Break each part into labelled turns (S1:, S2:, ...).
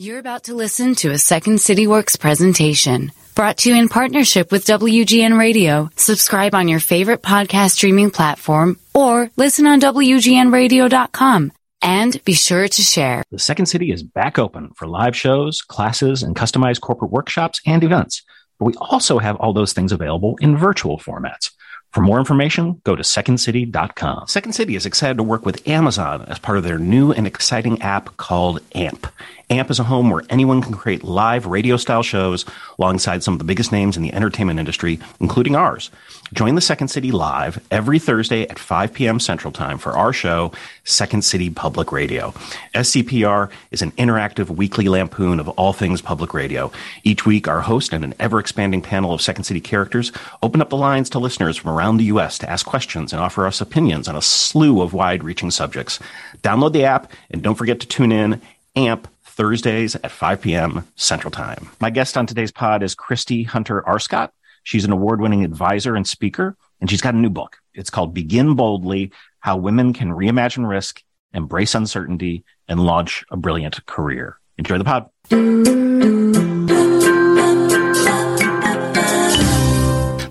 S1: You're about to listen to a Second City Works presentation brought to you in partnership with WGN Radio. Subscribe on your favorite podcast streaming platform or listen on WGNradio.com. And be sure to share.
S2: The Second City is back open for live shows, classes, and customized corporate workshops and events. But we also have all those things available in virtual formats. For more information, go to secondcity.com. Second City is excited to work with Amazon as part of their new and exciting app called AMP. AMP is a home where anyone can create live radio style shows alongside some of the biggest names in the entertainment industry, including ours. Join the Second City live every Thursday at 5 p.m. Central Time for our show, Second City Public Radio. SCPR is an interactive weekly lampoon of all things public radio. Each week, our host and an ever expanding panel of Second City characters open up the lines to listeners from around the U.S. to ask questions and offer us opinions on a slew of wide reaching subjects. Download the app and don't forget to tune in. AMP Thursdays at 5 p.m. Central Time. My guest on today's pod is Christie Hunter Arscott. She's an award winning advisor and speaker, and she's got a new book. It's called Begin Boldly How Women Can Reimagine Risk, Embrace Uncertainty, and Launch a Brilliant Career. Enjoy the pod.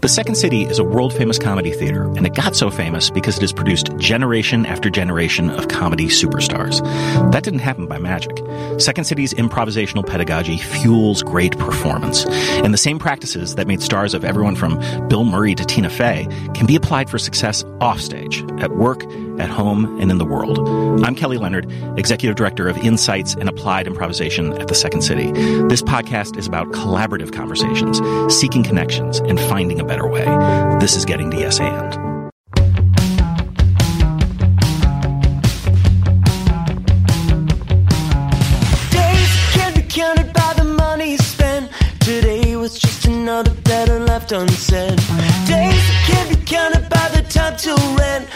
S2: The Second City is a world famous comedy theater, and it got so famous because it has produced generation after generation of comedy superstars. That didn't happen by magic. Second City's improvisational pedagogy fuels great performance, and the same practices that made stars of everyone from Bill Murray to Tina Fey can be applied for success offstage, at work, at home, and in the world. I'm Kelly Leonard, Executive Director of Insights and Applied Improvisation at the Second City. This podcast is about collaborative conversations, seeking connections, and finding a better way. This is Getting to Yes And.
S3: Days can't be counted by the money spent. Today was just another better left unsaid. Days can't be counted by the time till rent.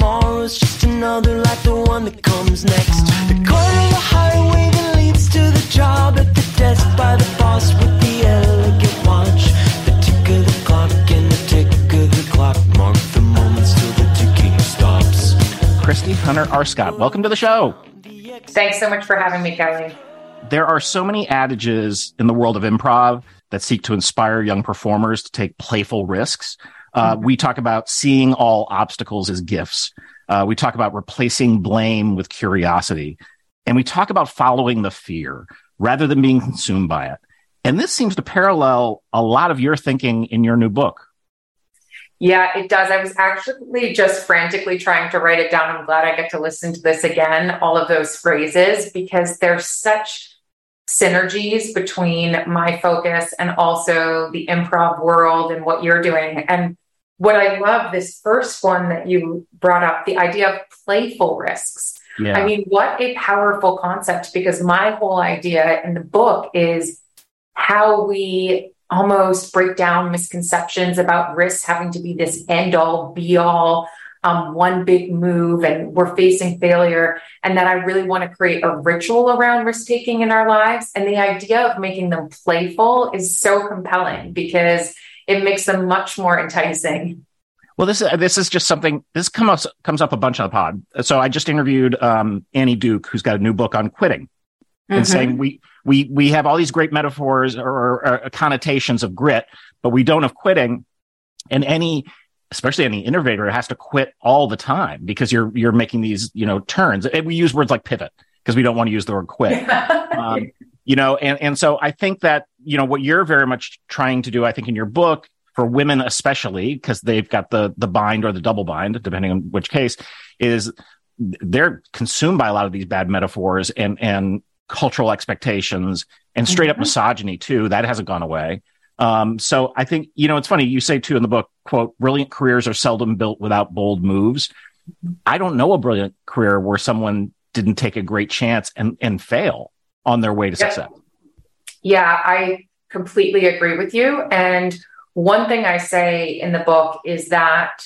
S3: Tomorrow's just another like the one that comes next. The corner of the highway that leads to the job at the desk by the boss with the elegant watch. The tick of the clock and the tick of the clock mark the moments till the ticking stops.
S2: Christie Hunter Arscott, welcome to the show.
S4: Thanks so much for having me, Kelly.
S2: There are so many adages in the world of improv that seek to inspire young performers to take playful risks. Uh, we talk about seeing all obstacles as gifts. Uh, we talk about replacing blame with curiosity. And we talk about following the fear rather than being consumed by it. And this seems to parallel a lot of your thinking in your new book.
S4: Yeah, it does. I was actually just frantically trying to write it down. I'm glad I get to listen to this again, all of those phrases, because there's such synergies between my focus and also the improv world and what you're doing. And what I love, this first one that you brought up, the idea of playful risks.
S2: Yeah.
S4: I mean, what a powerful concept because my whole idea in the book is how we almost break down misconceptions about risks having to be this end all be all um, one big move and we're facing failure and that i really want to create a ritual around risk taking in our lives and the idea of making them playful is so compelling because it makes them much more enticing
S2: Well, this is this is just something. This comes comes up a bunch on the pod. So I just interviewed um, Annie Duke, who's got a new book on quitting, and
S4: Mhm.
S2: saying we we we have all these great metaphors or, or, or connotations of grit, but we don't have quitting. And any, especially any innovator, has to quit all the time because you're you're making these you know turns. And we use words like pivot because we don't want to use the word quit. um, you know, and, and so I think that, you know, what you're very much trying to do, I think in your book for women, especially because they've got the, the bind or the double bind, depending on which case is they're consumed by a lot of these bad metaphors and, and cultural expectations and straight up
S4: Mhm.
S2: misogyny too. That hasn't gone away. Um, so I think, you know, it's funny. You say too in the book, quote, brilliant careers are seldom built without bold moves. I don't know a brilliant career where someone didn't take a great chance and, and fail on their way to success.
S4: Yeah, I completely agree with you. And one thing I say in the book is that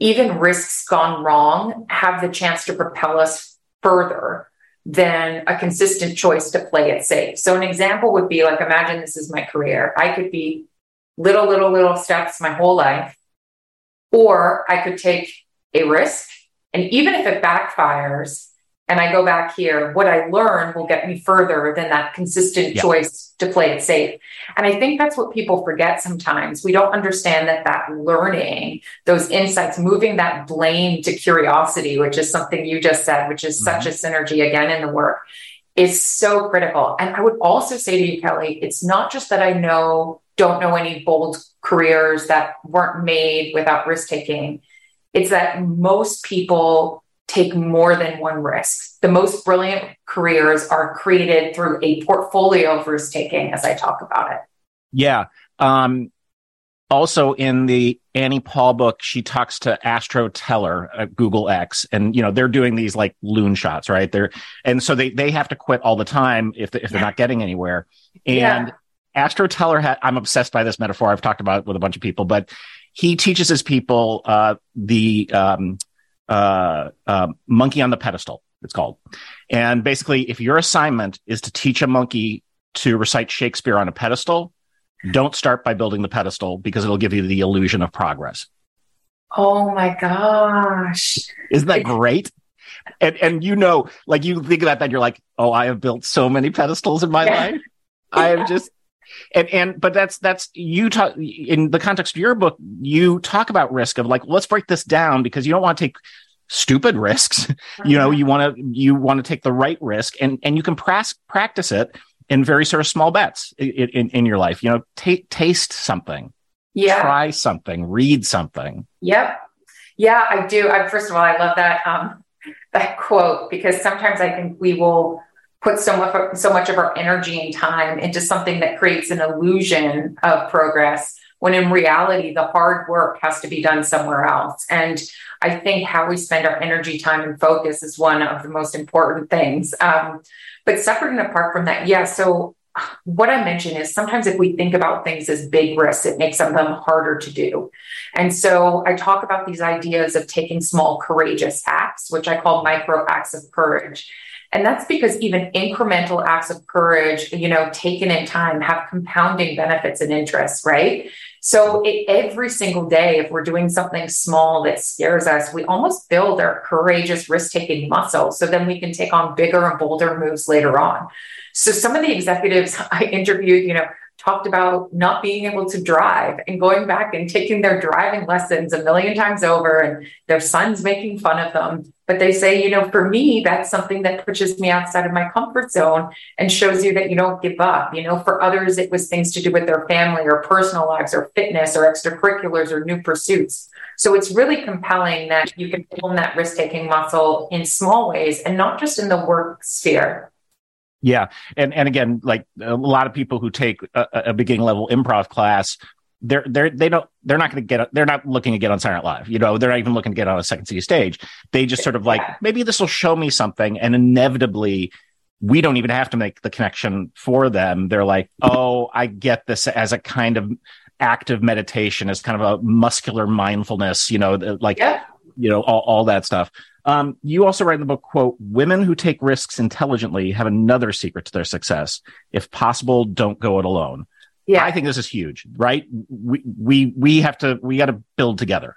S4: even risks gone wrong have the chance to propel us further than a consistent choice to play it safe. So, an example would be like, imagine this is my career. I could be little, little, little steps my whole life, or I could take a risk. And even if it backfires, and I go back here, what I learn will get me further than that consistent yeah. choice to play it safe. And I think that's what people forget sometimes. We don't understand that that learning, those insights, moving that blame to curiosity, which is something you just said, which is mm-hmm. such a synergy again in the work, is so critical. And I would also say to you, Kelly, it's not just that I know, don't know any bold careers that weren't made without risk taking. It's that most people take more than one risk. The most brilliant careers are created through a portfolio of risk taking, as I talk about it.
S2: Yeah. Um, also in the Annie Paul book, she talks to Astro Teller at Google X, and you know they're doing these like loon shots, right? They're and so they they have to quit all the time if they, if they're not getting anywhere. And yeah. Astro Teller, had, I'm obsessed by this metaphor. I've talked about it with a bunch of people, but he teaches his people uh, the um, uh, uh, monkey on the pedestal. It's called, and basically, if your assignment is to teach a monkey to recite Shakespeare on a pedestal, don't start by building the pedestal because it'll give you the illusion of progress.
S4: Oh my gosh!
S2: Isn't that great? And and you know, like you think about that, you're like, oh, I have built so many pedestals in my yeah. life. I have just and and but that's that's you talk in the context of your book you talk about risk of like let's break this down because you don't want to take stupid risks. You know you want to you want to take the right risk and and you can pras- practice it in very sort of small bets in, in, in your life. You know t- taste something.
S4: Yeah.
S2: Try something. Read something.
S4: Yep. Yeah i do. I, first of all i love that um that quote because sometimes i think we will put so much so much of our energy and time into something that creates an illusion of progress when in reality the hard work has to be done somewhere else and i think how we spend our energy time and focus is one of the most important things um, but separate and apart from that yeah so what I mentioned is sometimes if we think about things as big risks, it makes them harder to do. And so I talk about these ideas of taking small, courageous acts, which I call micro acts of courage. And that's because even incremental acts of courage, you know, taken in time have compounding benefits and interests, right? So it, every single day, if we're doing something small that scares us, we almost build our courageous risk taking muscle. So then we can take on bigger and bolder moves later on. So some of the executives I interviewed, you know, talked about not being able to drive and going back and taking their driving lessons a million times over and their sons making fun of them. But they say, you know, for me, that's something that pushes me outside of my comfort zone and shows you that you don't give up. You know, for others, it was things to do with their family or personal lives or fitness or extracurriculars or new pursuits. So it's really compelling that you can pull that risk taking muscle in small ways and not just in the work sphere.
S2: Yeah, and and again, like a lot of people who take a, a beginning level improv class, they're they're they don't they're not going to get they're not looking to get on Silent Live. You know, they're not even looking to get on a Second City stage. They just sort of like yeah. maybe this will show me something, and inevitably. We don't even have to make the connection for them. They're like, oh, I get this as a kind of active meditation, as kind of a muscular mindfulness, you know, like, yeah. You know, all, all that stuff. Um, you also write in the book, quote, women who take risks intelligently have another secret to their success. If possible, don't go it alone. Yeah. I think this is huge, right? We, we, we have to, we got to build together.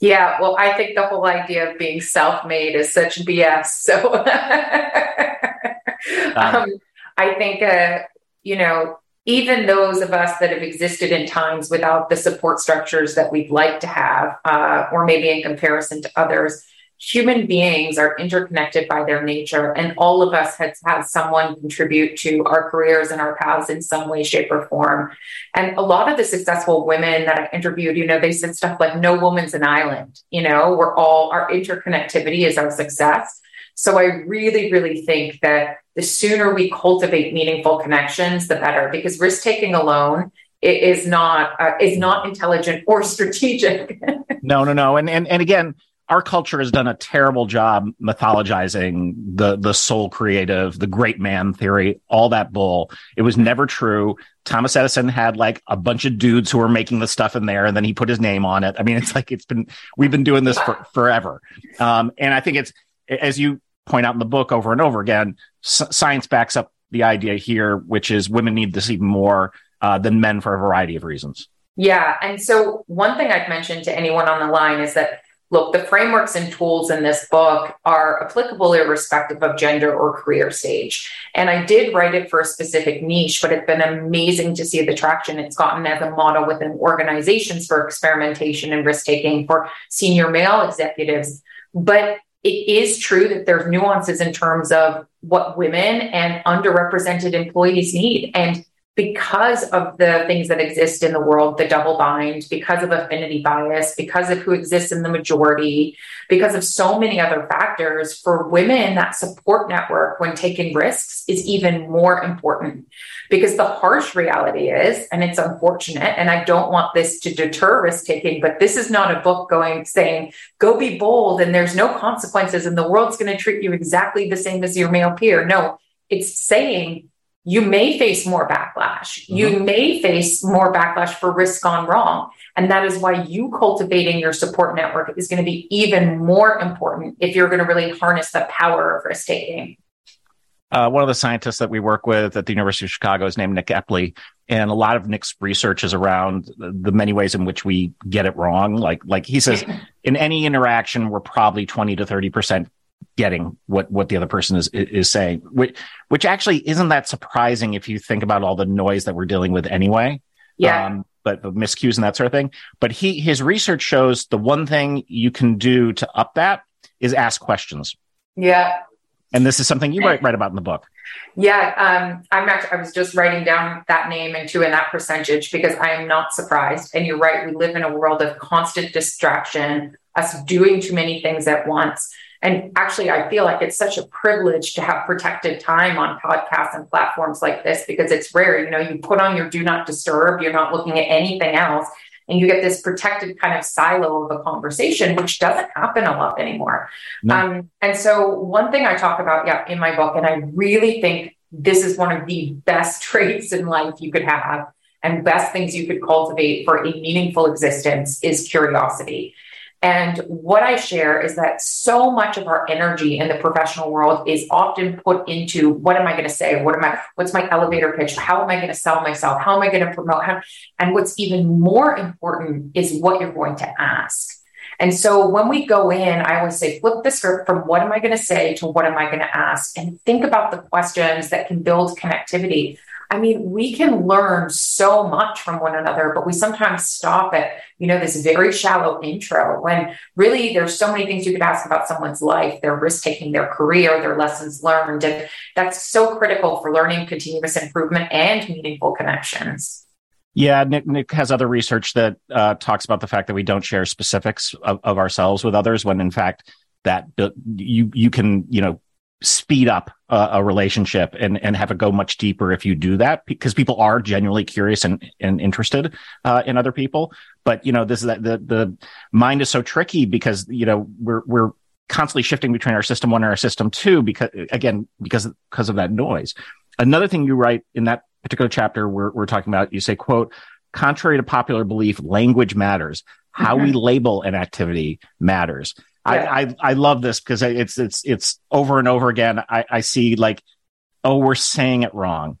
S4: Yeah. Well, I think the whole idea of being self-made is such BS. So, um, I think, uh, you know, even those of us that have existed in times without the support structures that we'd like to have, uh, or maybe in comparison to others, human beings are interconnected by their nature and all of us has had someone contribute to our careers and our paths in some way shape or form. And a lot of the successful women that i interviewed you know they said stuff like no woman's an island you know we're all our interconnectivity is our success so i really really think that the sooner we cultivate meaningful connections the better because risk taking alone is not uh, is not intelligent or strategic
S2: no no no and and, and again our culture has done a terrible job mythologizing the the sole creative, the great man theory, all that bull. It was never true. Thomas Edison had like a bunch of dudes who were making the stuff in there, and then he put his name on it. I mean, it's like it's been we've been doing this for forever, um, and I think it's as you point out in the book over and over again, s- science backs up the idea here, which is women need this even more uh, than men for a variety of reasons.
S4: Yeah, and so one thing I'd mention to anyone on the line is that look, the frameworks and tools in this book are applicable irrespective of gender or career stage. And I did write it for a specific niche, but it's been amazing to see the traction it's gotten as a model within organizations for experimentation and risk taking for senior male executives. But it is true that there's nuances in terms of what women and underrepresented employees need. And because of the things that exist in the world, the double bind, because of affinity bias, because of who exists in the majority, because of so many other factors, for women, that support network when taking risks is even more important. Because the harsh reality is, and it's unfortunate, and I don't want this to deter risk taking, but this is not a book going saying, go be bold and there's no consequences and the world's going to treat you exactly the same as your male peer. No, it's saying, you may face more backlash. Mm-hmm. You may face more backlash for risk gone wrong. And that is why you cultivating your support network is going to be even more important if you're going to really harness the power of risk taking.
S2: Uh, one of the scientists that we work with at the University of Chicago is named Nick Epley, and a lot of Nick's research is around the many ways in which we get it wrong. Like, like he says, in any interaction, we're probably twenty to thirty percent getting what what the other person is is saying which which actually isn't that surprising if you think about all the noise that we're dealing with anyway.
S4: Yeah. Um,
S2: but the miscues and that sort of thing. But he his research shows the one thing you can do to up that is ask questions.
S4: Yeah.
S2: And this is something you write, write about in the book.
S4: Yeah um, i'm actually i was just writing down that name and two in that percentage because i am not surprised. And you're right we live in a world of constant distraction us doing too many things at once and actually, I feel like it's such a privilege to have protected time on podcasts and platforms like this because it's rare. You know, you put on your do not disturb, you're not looking at anything else, and you get this protected kind of silo of a conversation, which doesn't happen a lot anymore. No. Um, and so, one thing I talk about, yeah, in my book, and I really think this is one of the best traits in life you could have and best things you could cultivate for a meaningful existence is curiosity. And what I share is that so much of our energy in the professional world is often put into what am I going to say? What am I, what's my elevator pitch? How am I going to sell myself? How am I going to promote? How, and what's even more important is what you're going to ask. And so when we go in, I always say, flip the script from what am I going to say to what am I going to ask? And think about the questions that can build connectivity. I mean, we can learn so much from one another, but we sometimes stop at, you know, this very shallow intro when really there's so many things you could ask about someone's life, their risk taking, their career, their lessons learned. And that's so critical for learning continuous improvement and meaningful connections.
S2: Yeah, Nick, Nick has other research that uh, talks about the fact that we don't share specifics of, of ourselves with others when in fact that you you can you know speed up a, a, relationship and and have it go much deeper if you do that because people are genuinely curious and and interested uh, in other people. But you know this is that the the mind is so tricky because you know we're we're constantly shifting between our system one and our system two because again because because of that noise. Another thing you write in that particular chapter we're, we're talking about you say quote contrary to popular belief language matters. How mm-hmm. we label an activity matters I, I, I love this because it's it's it's over and over again. I, I see like, oh, we're saying it wrong,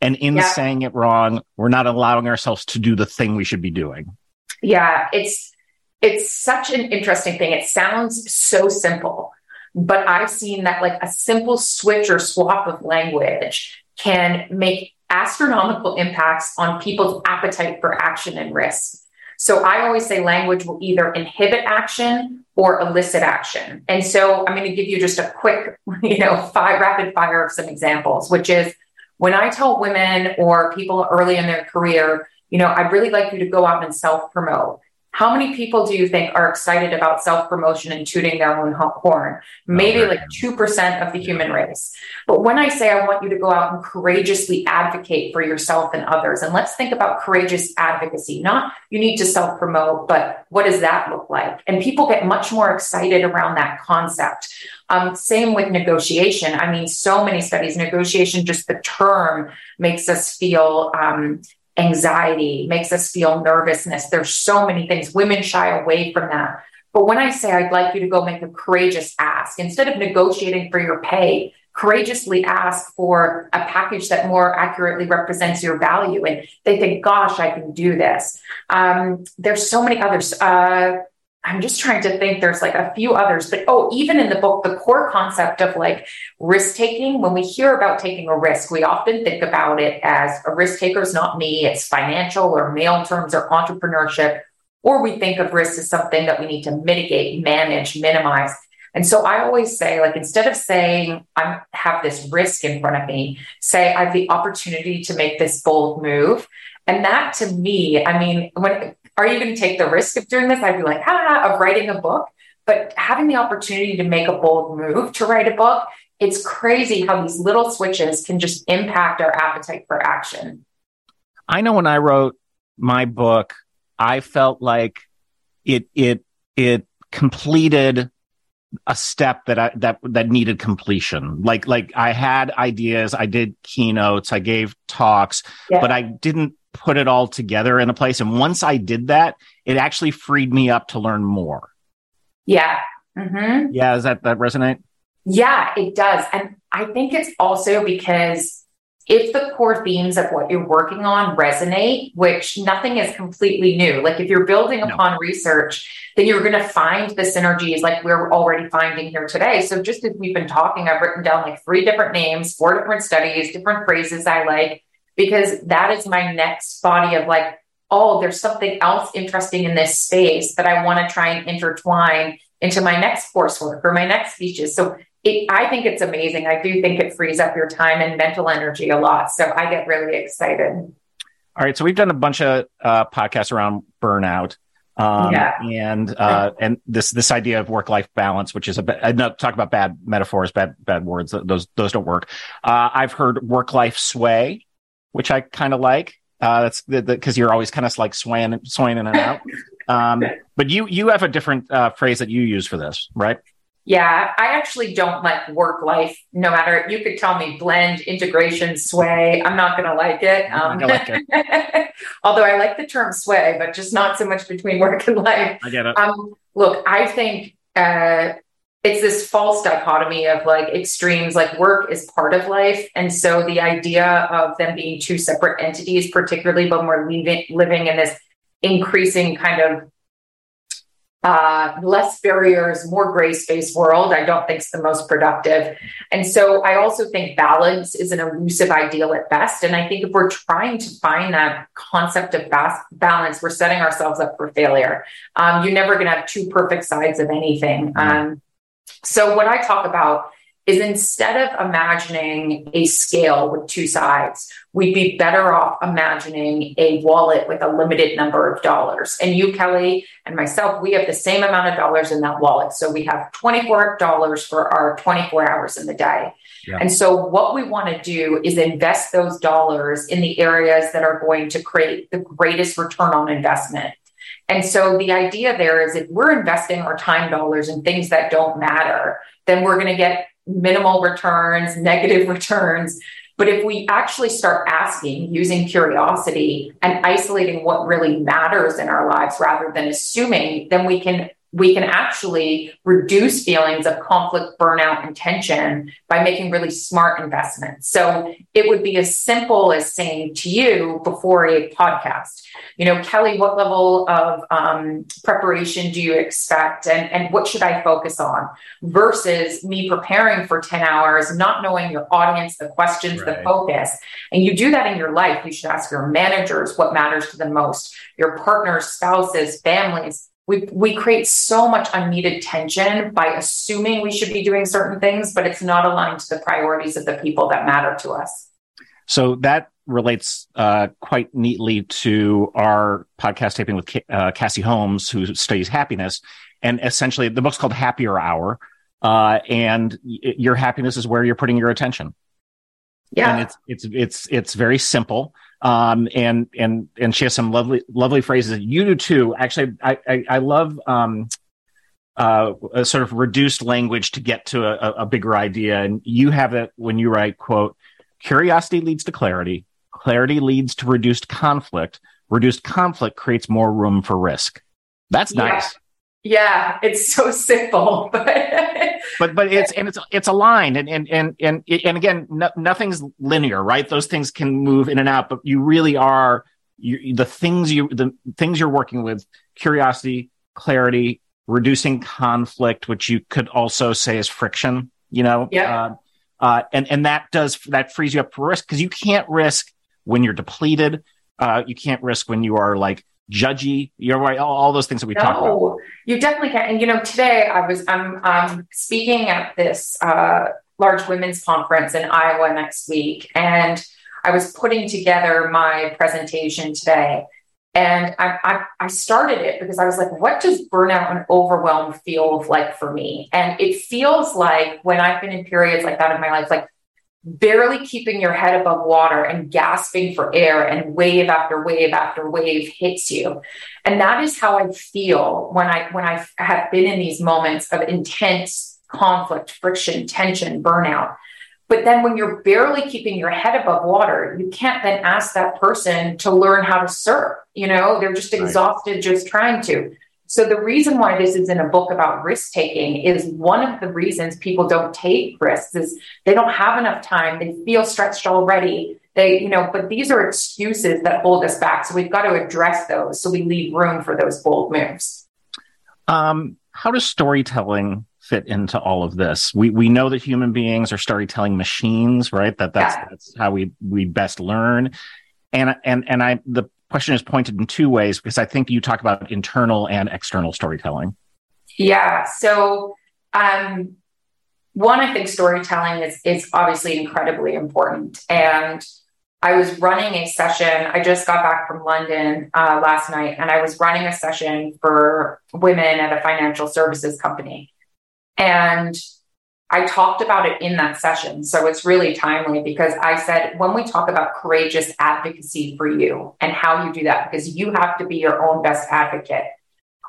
S2: and in yeah. saying it wrong, we're not allowing ourselves to do the thing we should be doing.
S4: Yeah, it's it's such an interesting thing. It sounds so simple, but I've seen that like a simple switch or swap of language can make astronomical impacts on people's appetite for action and risk. So I always say language will either inhibit action or elicit action. And so I'm going to give you just a quick, you know, five rapid fire of some examples, which is when I tell women or people early in their career, you know, I'd really like you to go out and self promote. How many people do you think are excited about self promotion and tooting their own horn? Maybe like 2% of the human race. But when I say I want you to go out and courageously advocate for yourself and others, and let's think about courageous advocacy, not you need to self promote, but what does that look like? And people get much more excited around that concept. Um, same with negotiation. I mean, so many studies, negotiation, just the term makes us feel um, anxiety, makes us feel nervousness. There's so many things. Women shy away from that. But when I say I'd like you to go make a courageous ask, instead of negotiating for your pay, courageously ask for a package that more accurately represents your value. And they think, gosh, I can do this. Um, there's so many others. Uh, I'm just trying to think there's like a few others, but oh, even in the book, the core concept of like risk taking, when we hear about taking a risk, we often think about it as a risk taker is not me, it's financial or male terms or entrepreneurship, or we think of risk as something that we need to mitigate, manage, minimize. And so I always say, like, instead of saying I have this risk in front of me, say I have the opportunity to make this bold move. And that to me, I mean, when are you going to take the risk of doing this? I'd be like, ha, of writing a book. But having the opportunity to make a bold move to write a book, it's crazy how these little switches can just impact our appetite for action.
S2: I know when I wrote my book, I felt like it it it completed a step that I that that needed completion. Like like I had ideas, I did keynotes, I gave talks, yeah. but I didn't put it all together in a place. And once I did that, it actually freed me up to learn more.
S4: Yeah. Mm-hmm.
S2: Yeah. Does that, that resonate?
S4: Yeah, it does. And I think it's also because if the core themes of what you're working on resonate, which nothing is completely new, like if you're building upon no. research, then you're going to find the synergies like we're already finding here today. So just as we've been talking, I've written down like three different names, four different studies, different phrases I like because that is my next body of like, oh, there's something else interesting in this space that I want to try and intertwine into my next coursework or my next speeches. So it, I think it's amazing. I do think it frees up your time and mental energy a lot. So I get really excited.
S2: All right. So we've done a bunch of uh, podcasts around burnout. Um, yeah. and uh, and this this idea of work life balance, which is a I not talk about bad metaphors, bad bad words. Those those don't work. Uh, I've heard work life sway, which I kind of like. Uh, that's because you're always kind of like swaying, swaying in and out. Um, but you you have a different uh, phrase that you use for this, right?
S4: Yeah, I actually don't like work life. No matter you could tell me blend, integration, sway. I'm not going to like it. Um, like it. although I like the term sway, but just not so much between work and life.
S2: I get it.
S4: Um, look, I think uh, it's this false dichotomy of like extremes like work is part of life and so the idea of them being two separate entities particularly when we're living, living in this increasing kind of uh, less barriers, more gray space world, I don't think is the most productive. And so I also think balance is an elusive ideal at best. And I think if we're trying to find that concept of balance, we're setting ourselves up for failure. Um, you're never going to have two perfect sides of anything. Um, so, what I talk about is instead of imagining a scale with two sides, we'd be better off imagining a wallet with a limited number of dollars. And you, Kelly, and myself, we have the same amount of dollars in that wallet. So we have $24 for our 24 hours in the day. Yeah. And so what we want to do is invest those dollars in the areas that are going to create the greatest return on investment. And so the idea there is if we're investing our time dollars in things that don't matter, then we're going to get minimal returns, negative returns. But if we actually start asking using curiosity and isolating what really matters in our lives rather than assuming, then we can we can actually reduce feelings of conflict, burnout, and tension by making really smart investments. So it would be as simple as saying to you before a podcast, you know, Kelly, what level of um, preparation do you expect? And, and what should I focus on? Versus me preparing for 10 hours, not knowing your audience, the questions, right. the focus. And you do that in your life. You should ask your managers what matters to them most, your partners, spouses, families we we create so much unneeded tension by assuming we should be doing certain things, but it's not aligned to the priorities of the people that matter to us.
S2: So that relates uh, quite neatly to our podcast taping with uh, Cassie Holmes, who studies happiness, and essentially the book's called Happier Hour, uh, and y- your happiness is where you're putting your attention.
S4: Yeah,
S2: and it's it's it's it's very simple. Um, and and and she has some lovely lovely phrases. You do too. Actually, I I, I love um, uh, a sort of reduced language to get to a, a bigger idea. And you have it when you write, "quote Curiosity leads to clarity. Clarity leads to reduced conflict. Reduced conflict creates more room for risk." That's nice.
S4: Yeah, it's so simple, but
S2: but but it's and it's it's aligned and and and and and again, no, nothing's linear, right? Those things can move in and out, but you really are you, the things you the things you're working with: curiosity, clarity, reducing conflict, which you could also say is friction, you know?
S4: Yeah.
S2: Uh, uh, and, and that does, that frees you up for risk because you can't risk when you're depleted. Uh, you can't risk when you are like judgy. You're right. All, all those things that we no, talked about.
S4: You definitely can. And, you know, today I was, I'm, I'm speaking at this, uh, large women's conference in Iowa next week. And I was putting together my presentation today. And I, I, I, started it because I was like, what does burnout and overwhelm feel like for me? And it feels like when I've been in periods like that in my life, like barely keeping your head above water and gasping for air and wave after wave after wave hits you. And that is how I feel when I when I have been in these moments of intense conflict, friction, tension, burnout. But then when you're barely keeping your head above water, you can't then ask that person to learn how to surf. You know, they're just exhausted right. just trying to. So the reason why this is in a book about risk taking is one of the reasons people don't take risks is they don't have enough time. They feel stretched already. They, you know, but these are excuses that hold us back. So we've got to address those so we leave room for those bold moves.
S2: Um, how does storytelling fit into all of this? We we know that human beings are storytelling machines, right? That that's yeah. that's how we we best learn. And and and I the question is pointed in two ways because I think you talk about internal and external storytelling.
S4: Yeah. So um one, I think storytelling is is obviously incredibly important. And I was running a session. I just got back from London uh, last night, and I was running a session for women at a financial services company. And I talked about it in that session. So it's really timely because I said, when we talk about courageous advocacy for you and how you do that, because you have to be your own best advocate,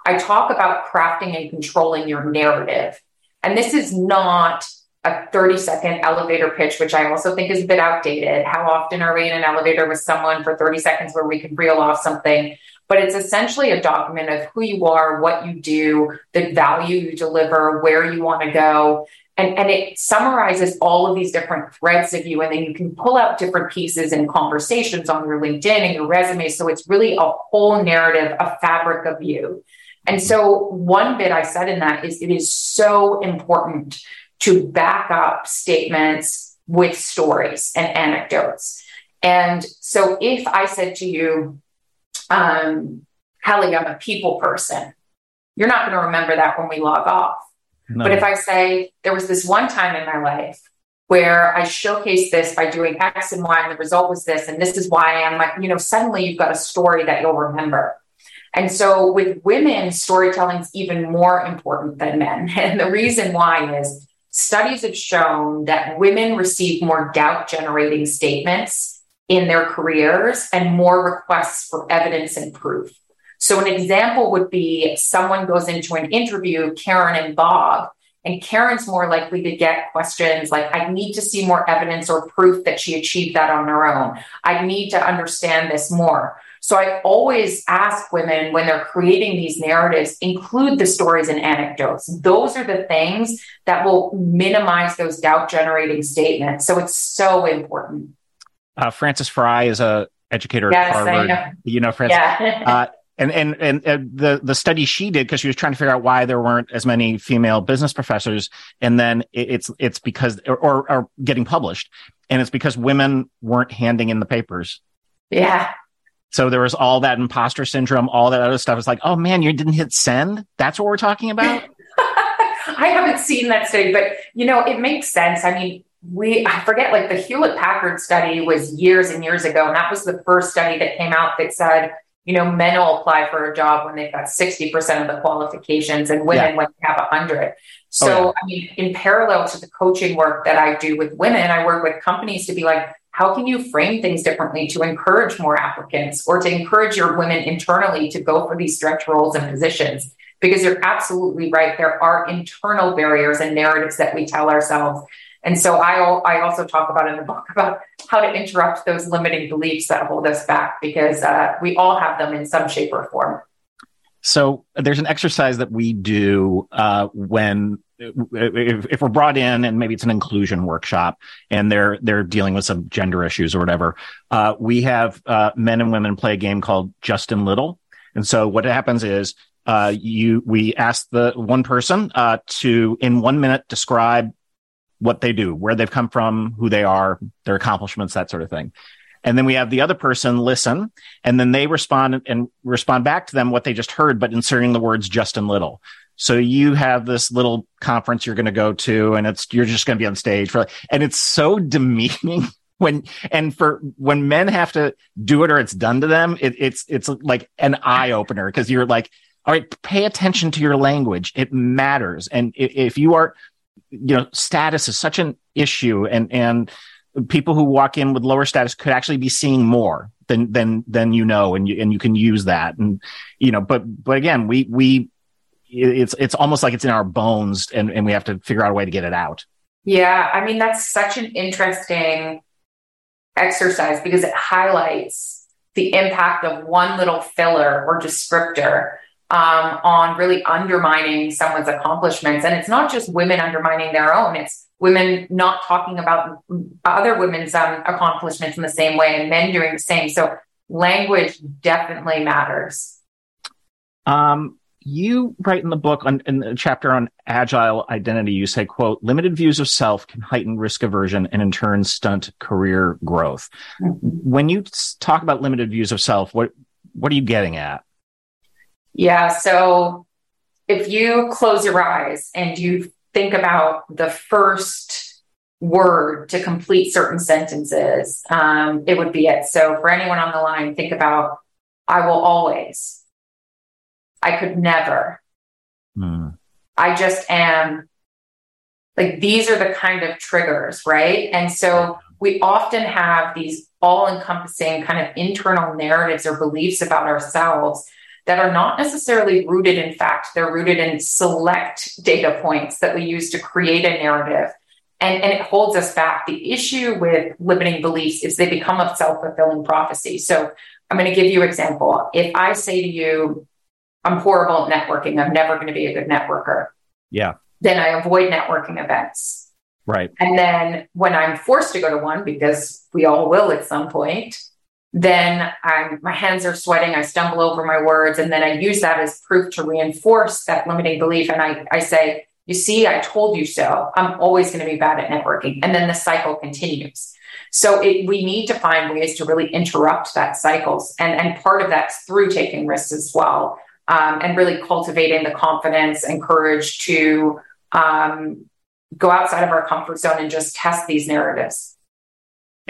S4: I talk about crafting and controlling your narrative. And this is not a 30 second elevator pitch, which I also think is a bit outdated. How often are we in an elevator with someone for 30 seconds where we can reel off something? but it's essentially a document of who you are, what you do, the value you deliver, where you want to go. And, and it summarizes all of these different threads of you. And then you can pull out different pieces and conversations on your LinkedIn and your resume. So it's really a whole narrative, a fabric of you. And so one bit I said in that is it is so important to back up statements with stories and anecdotes. And so if I said to you, um, Kelly, I'm a people person. You're not going to remember that when we log off. No. But if I say there was this one time in my life where I showcased this by doing X and Y, and the result was this, and this is why I am like, you know, suddenly you've got a story that you'll remember. And so with women, storytelling is even more important than men. And the reason why is studies have shown that women receive more doubt generating statements in their careers and more requests for evidence and proof. So, an example would be someone goes into an interview, Karen and Bob, and Karen's more likely to get questions like, I need to see more evidence or proof that she achieved that on her own. I need to understand this more. So I always ask women when they're creating these narratives, include the stories and anecdotes. Those are the things that will minimize those doubt generating statements. So it's so important.
S2: Uh, Frances Frei is a educator yes, at Harvard. Know. You know, Frances. Yeah. uh, and, and and uh, the the study she did because she was trying to figure out why there weren't as many female business professors, and then it, it's it's because or, or getting published, and it's because women weren't handing in the papers.
S4: Yeah.
S2: So there was all that imposter syndrome, all that other stuff. It's like, oh man, you didn't hit send. That's what we're talking about.
S4: I haven't seen that study, but you know, it makes sense. I mean, we I forget like the Hewlett Packard study was years and years ago, and that was the first study that came out that said, you know, men will apply for a job when they've got 60% of the qualifications and women yeah. when they have 100. So, oh, yeah. I mean, in parallel to the coaching work that I do with women, I work with companies to be like, how can you frame things differently to encourage more applicants or to encourage your women internally to go for these stretch roles and positions? Because you're absolutely right. There are internal barriers and narratives that we tell ourselves and so I, I also talk about in the book about how to interrupt those limiting beliefs that hold us back because uh, we all have them in some shape or form.
S2: So there's an exercise that we do uh, when if, if, we're brought in and maybe it's an inclusion workshop and they're they're dealing with some gender issues or whatever. Uh, we have uh, men and women play a game called Just and Little. And so what happens is uh, you we ask the one person uh, to in one minute describe what they do, where they've come from, who they are, their accomplishments, that sort of thing. And then we have the other person listen, and then they respond and respond back to them what they just heard, but inserting the words just and little. So you have this little conference you're going to go to, and it's you're just going to be on stage for, and it's so demeaning when and for when men have to do it or it's done to them, it, it's it's like an eye opener because you're like, all right, pay attention to your language. It matters, and if you are, you know, status is such an issue, and and people who walk in with lower status could actually be seeing more than than than you know, and you and you can use that, and you know, but but again, we we it's it's almost like it's in our bones, and and we have to figure out a way to get it out.
S4: Yeah, I mean that's such an interesting exercise because it highlights the impact of one little filler or descriptor um, on really undermining someone's accomplishments. And it's not just women undermining their own, it's women not talking about other women's um, accomplishments in the same way and men doing the same. So language definitely matters.
S2: Um, you write in the book on, in the chapter on agile identity, you say, quote, limited views of self can heighten risk aversion and in turn stunt career growth. Mm-hmm. When you talk about limited views of self, what, what are you getting at?
S4: Yeah. So if you close your eyes and you think about the first word to complete certain sentences, um, it would be it. So for anyone on the line, think about, I will always I could never. Mm. I just am like these are the kind of triggers, right? And so we often have these all encompassing kind of internal narratives or beliefs about ourselves that are not necessarily rooted in fact. They're rooted in select data points that we use to create a narrative. And, and it holds us back. The issue with limiting beliefs is they become a self fulfilling prophecy. So I'm going to give you an example. If I say to you, I'm horrible at networking. I'm never going to be a good networker.
S2: Yeah.
S4: Then I avoid networking events.
S2: Right.
S4: And then when I'm forced to go to one, because we all will at some point, then I'm, my hands are sweating. I stumble over my words. And then I use that as proof to reinforce that limiting belief. And I, I say, you see, I told you so. I'm always going to be bad at networking. And then the cycle continues. So it, we need to find ways to really interrupt that cycles. And, and part of that's through taking risks as well um, and really cultivating the confidence and courage to um, go outside of our comfort zone and just test these narratives.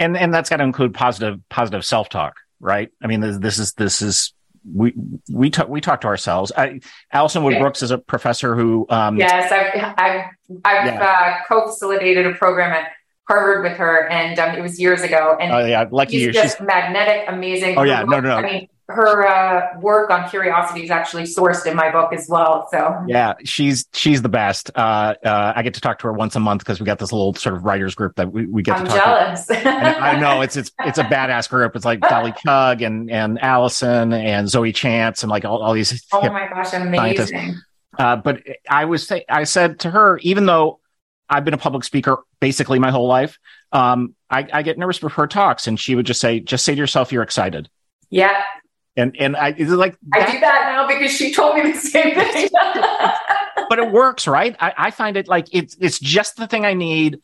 S2: And and that's got to include positive positive self talk, right? I mean, this, this is this is we we talk we talk to ourselves. I, Alison Wood Brooks is a professor who. Um,
S4: yes, I've I've, I've yeah. uh, co-facilitated a program at Harvard with her, and um, it was years ago. And
S2: oh yeah, lucky
S4: she's
S2: you.
S4: Just she's magnetic, amazing.
S2: Oh yeah, no, no, no. I
S4: mean, her uh, work on curiosity is actually sourced in my book as well. So
S2: yeah, she's she's the best. Uh, uh, I get to talk to her once a month because we got this little sort of writers group that we, we get to talk
S4: I'm
S2: to talk.
S4: Jealous.
S2: To. I know it's it's it's a badass group. It's like Dolly Chugh and and Alison and Zoe Chance and like all, all these.
S4: Oh my gosh, amazing.
S2: Uh, but I was say, I said to her, even though I've been a public speaker basically my whole life, um, I, I get nervous before her talks, and she would just say, "Just say to yourself, you're excited."
S4: Yeah,
S2: and and I is like
S4: I do that now because she told me the same thing.
S2: but it works, right? I, I find it like it's it's just the thing I need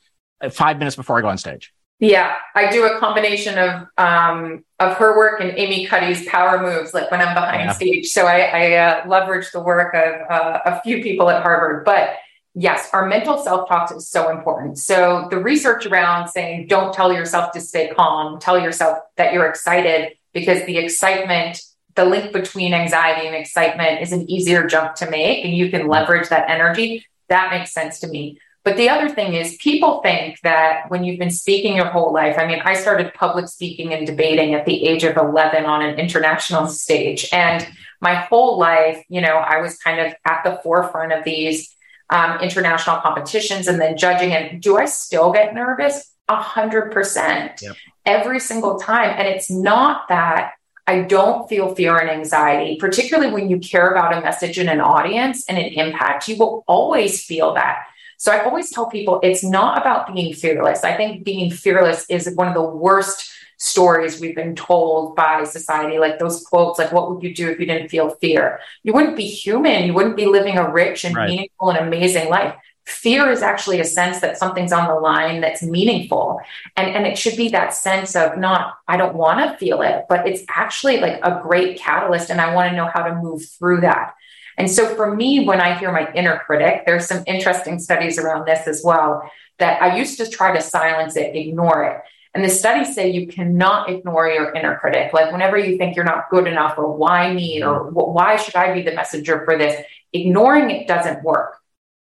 S2: five minutes before I go on stage.
S4: Yeah, I do a combination of um, of her work and Amy Cuddy's power moves, like when I'm behind yeah. stage. So I, I uh, leverage the work of uh, a few people at Harvard. But yes, our mental self talk is so important. So the research around saying don't tell yourself to stay calm, tell yourself that you're excited because the excitement, the link between anxiety and excitement is an easier jump to make and you can leverage that energy. That makes sense to me. But the other thing is, people think that when you've been speaking your whole life, I mean, I started public speaking and debating at the age of 11 on an international stage. And my whole life, you know, I was kind of at the forefront of these um, international competitions and then judging. And do I still get nervous? A hundred percent every single time. And it's not that I don't feel fear and anxiety, particularly when you care about a message in an audience and an impact. You will always feel that. So I always tell people it's not about being fearless. I think being fearless is one of the worst stories we've been told by society, like those quotes, like, what would you do if you didn't feel fear? You wouldn't be human. You wouldn't be living a rich and right. meaningful and amazing life. Fear is actually a sense that something's on the line that's meaningful. And, and it should be that sense of not, I don't want to feel it, but it's actually like a great catalyst. And I want to know how to move through that. And so for me, when I hear my inner critic, there's some interesting studies around this as well that I used to try to silence it, ignore it. And the studies say you cannot ignore your inner critic. Like whenever you think you're not good enough, or why me, or why should I be the messenger for this, ignoring it doesn't work.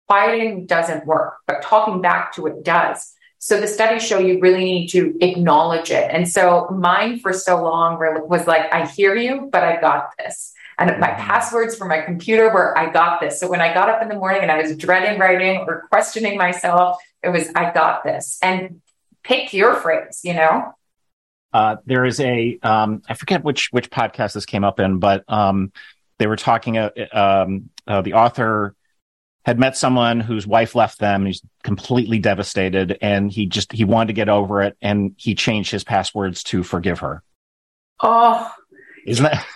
S4: Quieting doesn't work, but talking back to it does. So the studies show you really need to acknowledge it. And so mine for so long was like, I hear you, but I got this. And my mm-hmm. passwords for my computer were, I got this. So when I got up in the morning and I was dreading writing or questioning myself, it was, I got this. And pick your phrase, you know?
S2: Uh, there is a um, I forget which which podcast this came up in, but um, they were talking. Uh, um, uh, the author had met someone whose wife left them. He's completely devastated, and he just he wanted to get over it, and he changed his passwords to forgive her.
S4: Oh,
S2: isn't that?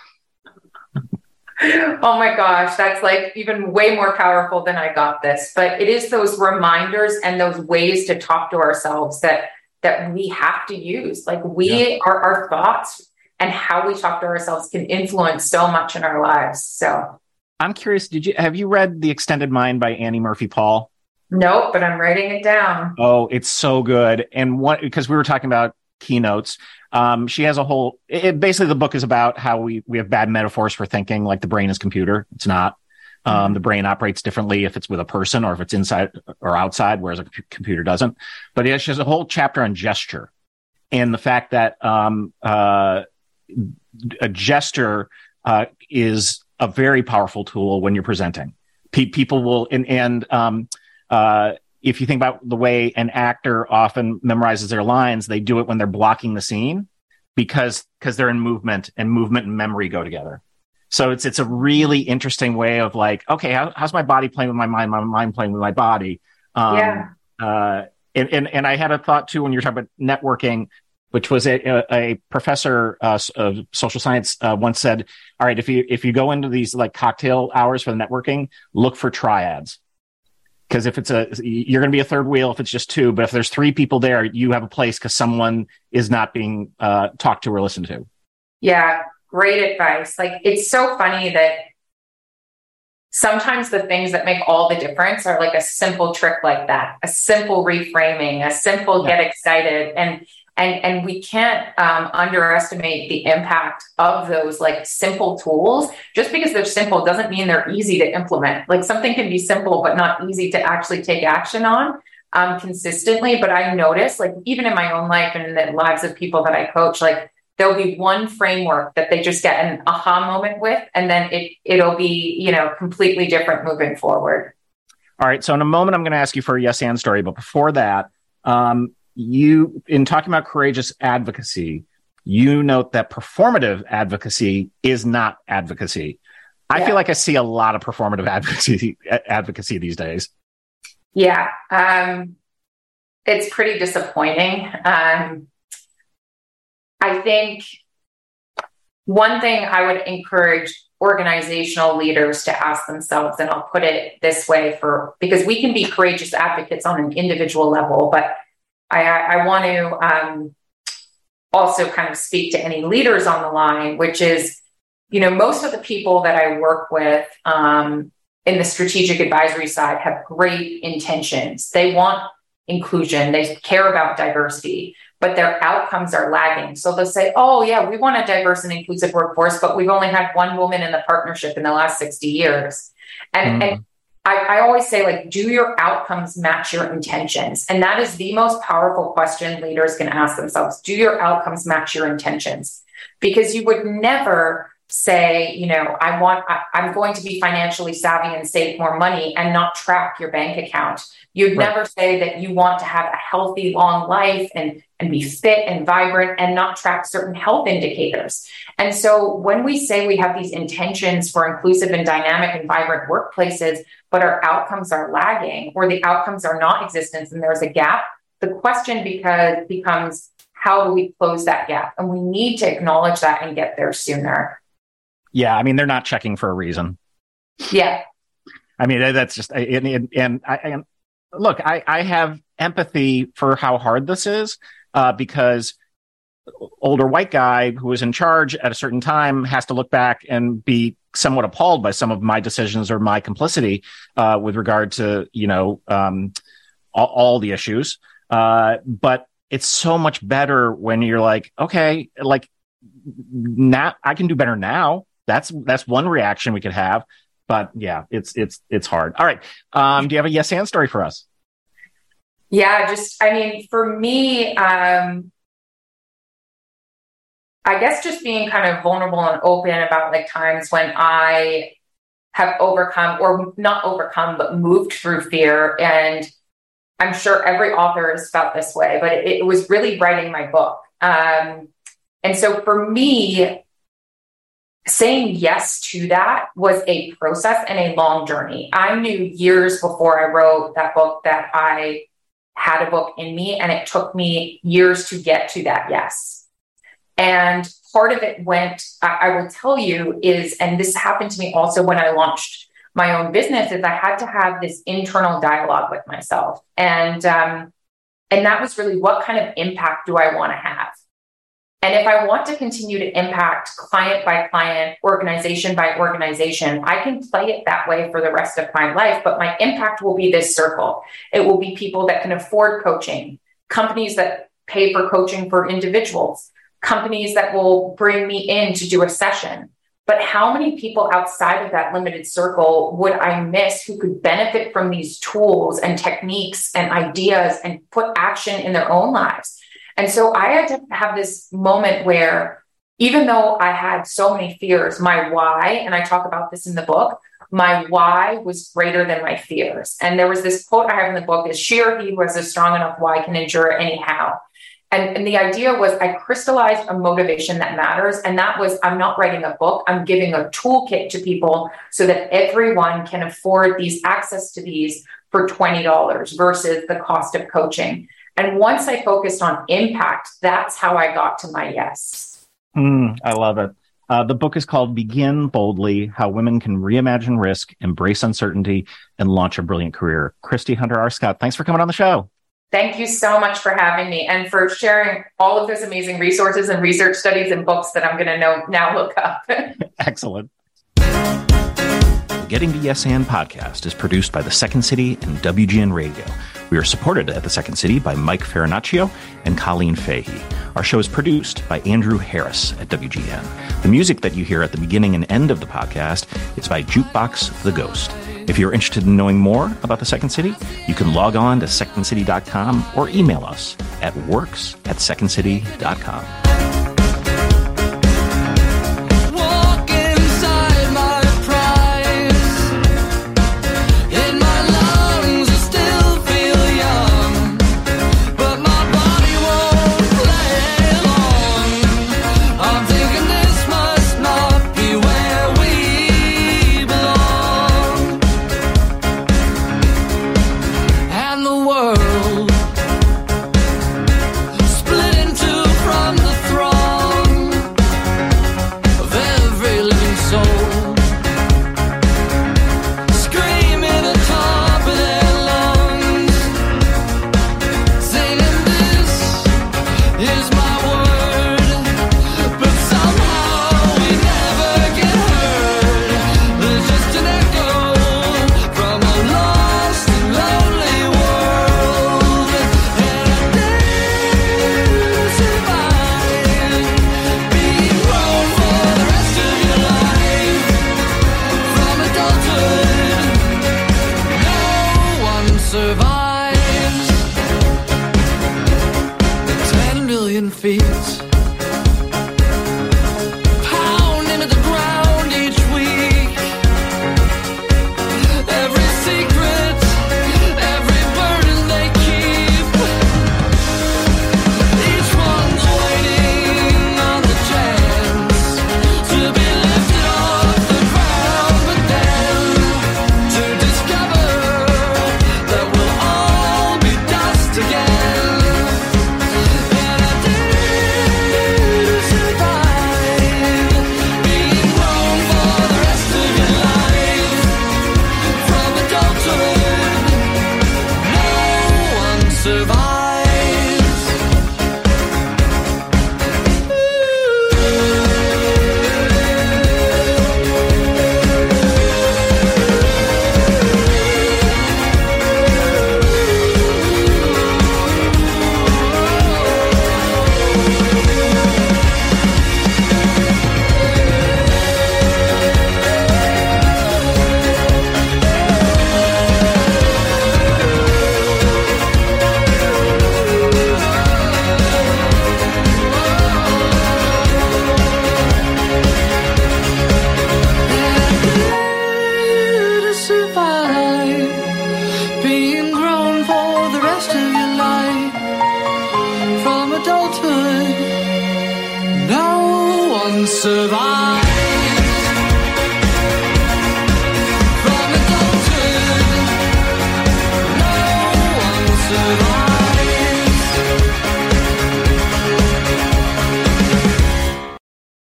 S4: oh my gosh, that's like even way more powerful than I got this. But it is those reminders and those ways to talk to ourselves that that we have to use. Like we yeah. are our thoughts and how we talk to ourselves can influence so much in our lives. So
S2: I'm curious, did you have you read The Extended Mind by Annie Murphy Paul?
S4: Nope, but I'm writing it down.
S2: Oh, it's so good. And what because we were talking about keynotes. Um, she has a whole it, basically the book is about how we we have bad metaphors for thinking like the brain is computer. It's not. Um, the brain operates differently if it's with a person or if it's inside or outside, whereas a computer doesn't. But yeah, she has a whole chapter on gesture and the fact that um, uh, a gesture uh, is a very powerful tool when you're presenting. Pe- people will, and, and um, uh, if you think about the way an actor often memorizes their lines, they do it when they're blocking the scene because because they're in movement and movement and memory go together. So it's it's a really interesting way of like, okay, how, how's my body playing with my mind? My mind playing with my body.
S4: Um, yeah. Uh,
S2: and, and and I had a thought too when you're talking about networking, which was a, a, a professor uh, of social science uh, once said, "All right, if you if you go into these like cocktail hours for the networking, look for triads." Because if it's a, you're going to be a third wheel if it's just two, but if there's three people there, you have a place because someone is not being uh, talked to or listened to.
S4: Yeah, great advice. Like it's so funny that sometimes the things that make all the difference are like a simple trick like that, a simple reframing, a simple yeah. get excited. And and and we can't um, underestimate the impact of those like simple tools. Just because they're simple doesn't mean they're easy to implement. Like something can be simple but not easy to actually take action on um, consistently. But i notice like even in my own life and in the lives of people that i coach like there'll be one framework that they just get an aha moment with and then it it'll be you know completely different moving forward.
S2: All right. So in a moment i'm going to ask you for a yes and story. But before that um, you in talking about courageous advocacy you note that performative advocacy is not advocacy. I feel like i see a lot of performative advocacy advocacy these days.
S4: Yeah um, it's pretty disappointing. Um, I think one thing I would encourage organizational leaders to ask themselves, and I'll put it this way for because we can be courageous advocates on an individual level, but I, I want to um, also kind of speak to any leaders on the line, which is, you know, most of the people that I work with um, in the strategic advisory side have great intentions. They want inclusion, they care about diversity but their outcomes are lagging. So they'll say, oh, yeah, we want a diverse and inclusive workforce, but we've only had one woman in the partnership in the last 60 years. And, mm. and I, I, always say, like, do your outcomes match your intentions? And that is the most powerful question leaders can ask themselves. Do your outcomes match your intentions? Because you would never say, you know, I want, I, am going to be financially savvy and save more money and not track your bank account. You'd right. never say that you want to have a healthy, long life and, and be fit and vibrant and not track certain health indicators. And so when we say we have these intentions for inclusive and dynamic and vibrant workplaces, but our outcomes are lagging or the outcomes are not existent and there's a gap, the question because becomes how do we close that gap? And we need to acknowledge that and get there sooner.
S2: Yeah, I mean, they're not checking for a reason.
S4: Yeah.
S2: I mean, that's just, and, and, and I, and look, I, I have empathy for how hard this is uh, because older white guy who was in charge at a certain time has to look back and be somewhat appalled by some of my decisions or my complicity uh, with regard to you know um, all, all, the issues. Uh, but it's so much better when you're like, okay, like now I can do better now. That's that's one reaction we could have. But yeah, it's it's it's hard. All right. Um, do you have a yes and story for us?
S4: Yeah, just I mean, for me, um, I guess just being kind of vulnerable and open about like times when I have overcome or not overcome, but moved through fear. And I'm sure every author has felt this way, but it, it was really writing my book. Um, and so for me, saying yes to that was a process and a long journey. I knew years before I wrote that book that I had a book in me, and it took me years to get to that yes. And part of it went, I, will tell you, is, and this happened to me also when I launched my own business, is I had to have this internal dialogue with myself. And um, and that was really what kind of impact do I want to have? And if I want to continue to impact client by client, organization by organization, I can play it that way for the rest of my life. But my impact will be this circle. It will be people that can afford coaching, companies that pay for coaching for individuals, companies that will bring me in to do a session. But how many people outside of that limited circle would I miss who could benefit from these tools and techniques and ideas and put action in their own lives? And so I had to have this moment where, even though I had so many fears, my why, and I talk about this in the book, my why was greater than my fears. And there was this quote I have in the book is she or he who has a strong enough why can endure anyhow. And, and the idea was I crystallized a motivation that matters. And that was I'm not writing a book, I'm giving a toolkit to people so that everyone can afford these access to these for $20 versus the cost of coaching. And once I focused on impact, that's how I got to my yes.
S2: Mm, I love it. Uh, the book is called Begin Boldly How Women Can Reimagine Risk, Embrace Uncertainty, and Launch a Brilliant Career. Christie Hunter Arscott, thanks for coming on the show.
S4: Thank you so much for having me and for sharing all of those amazing resources and research studies and books that I'm going to know now look up.
S2: Excellent. The Getting to Yes and podcast is produced by the Second City and WGN Radio. We are supported at the Second City by Mike Farinaccio and Colleen Fahey. Our show is produced by Andrew Harris at WGN. The music that you hear at the beginning and end of the podcast is by Jukebox the Ghost. If you're interested in knowing more about the Second City, you can log on to secondcity.com or email us at works at secondcity.com.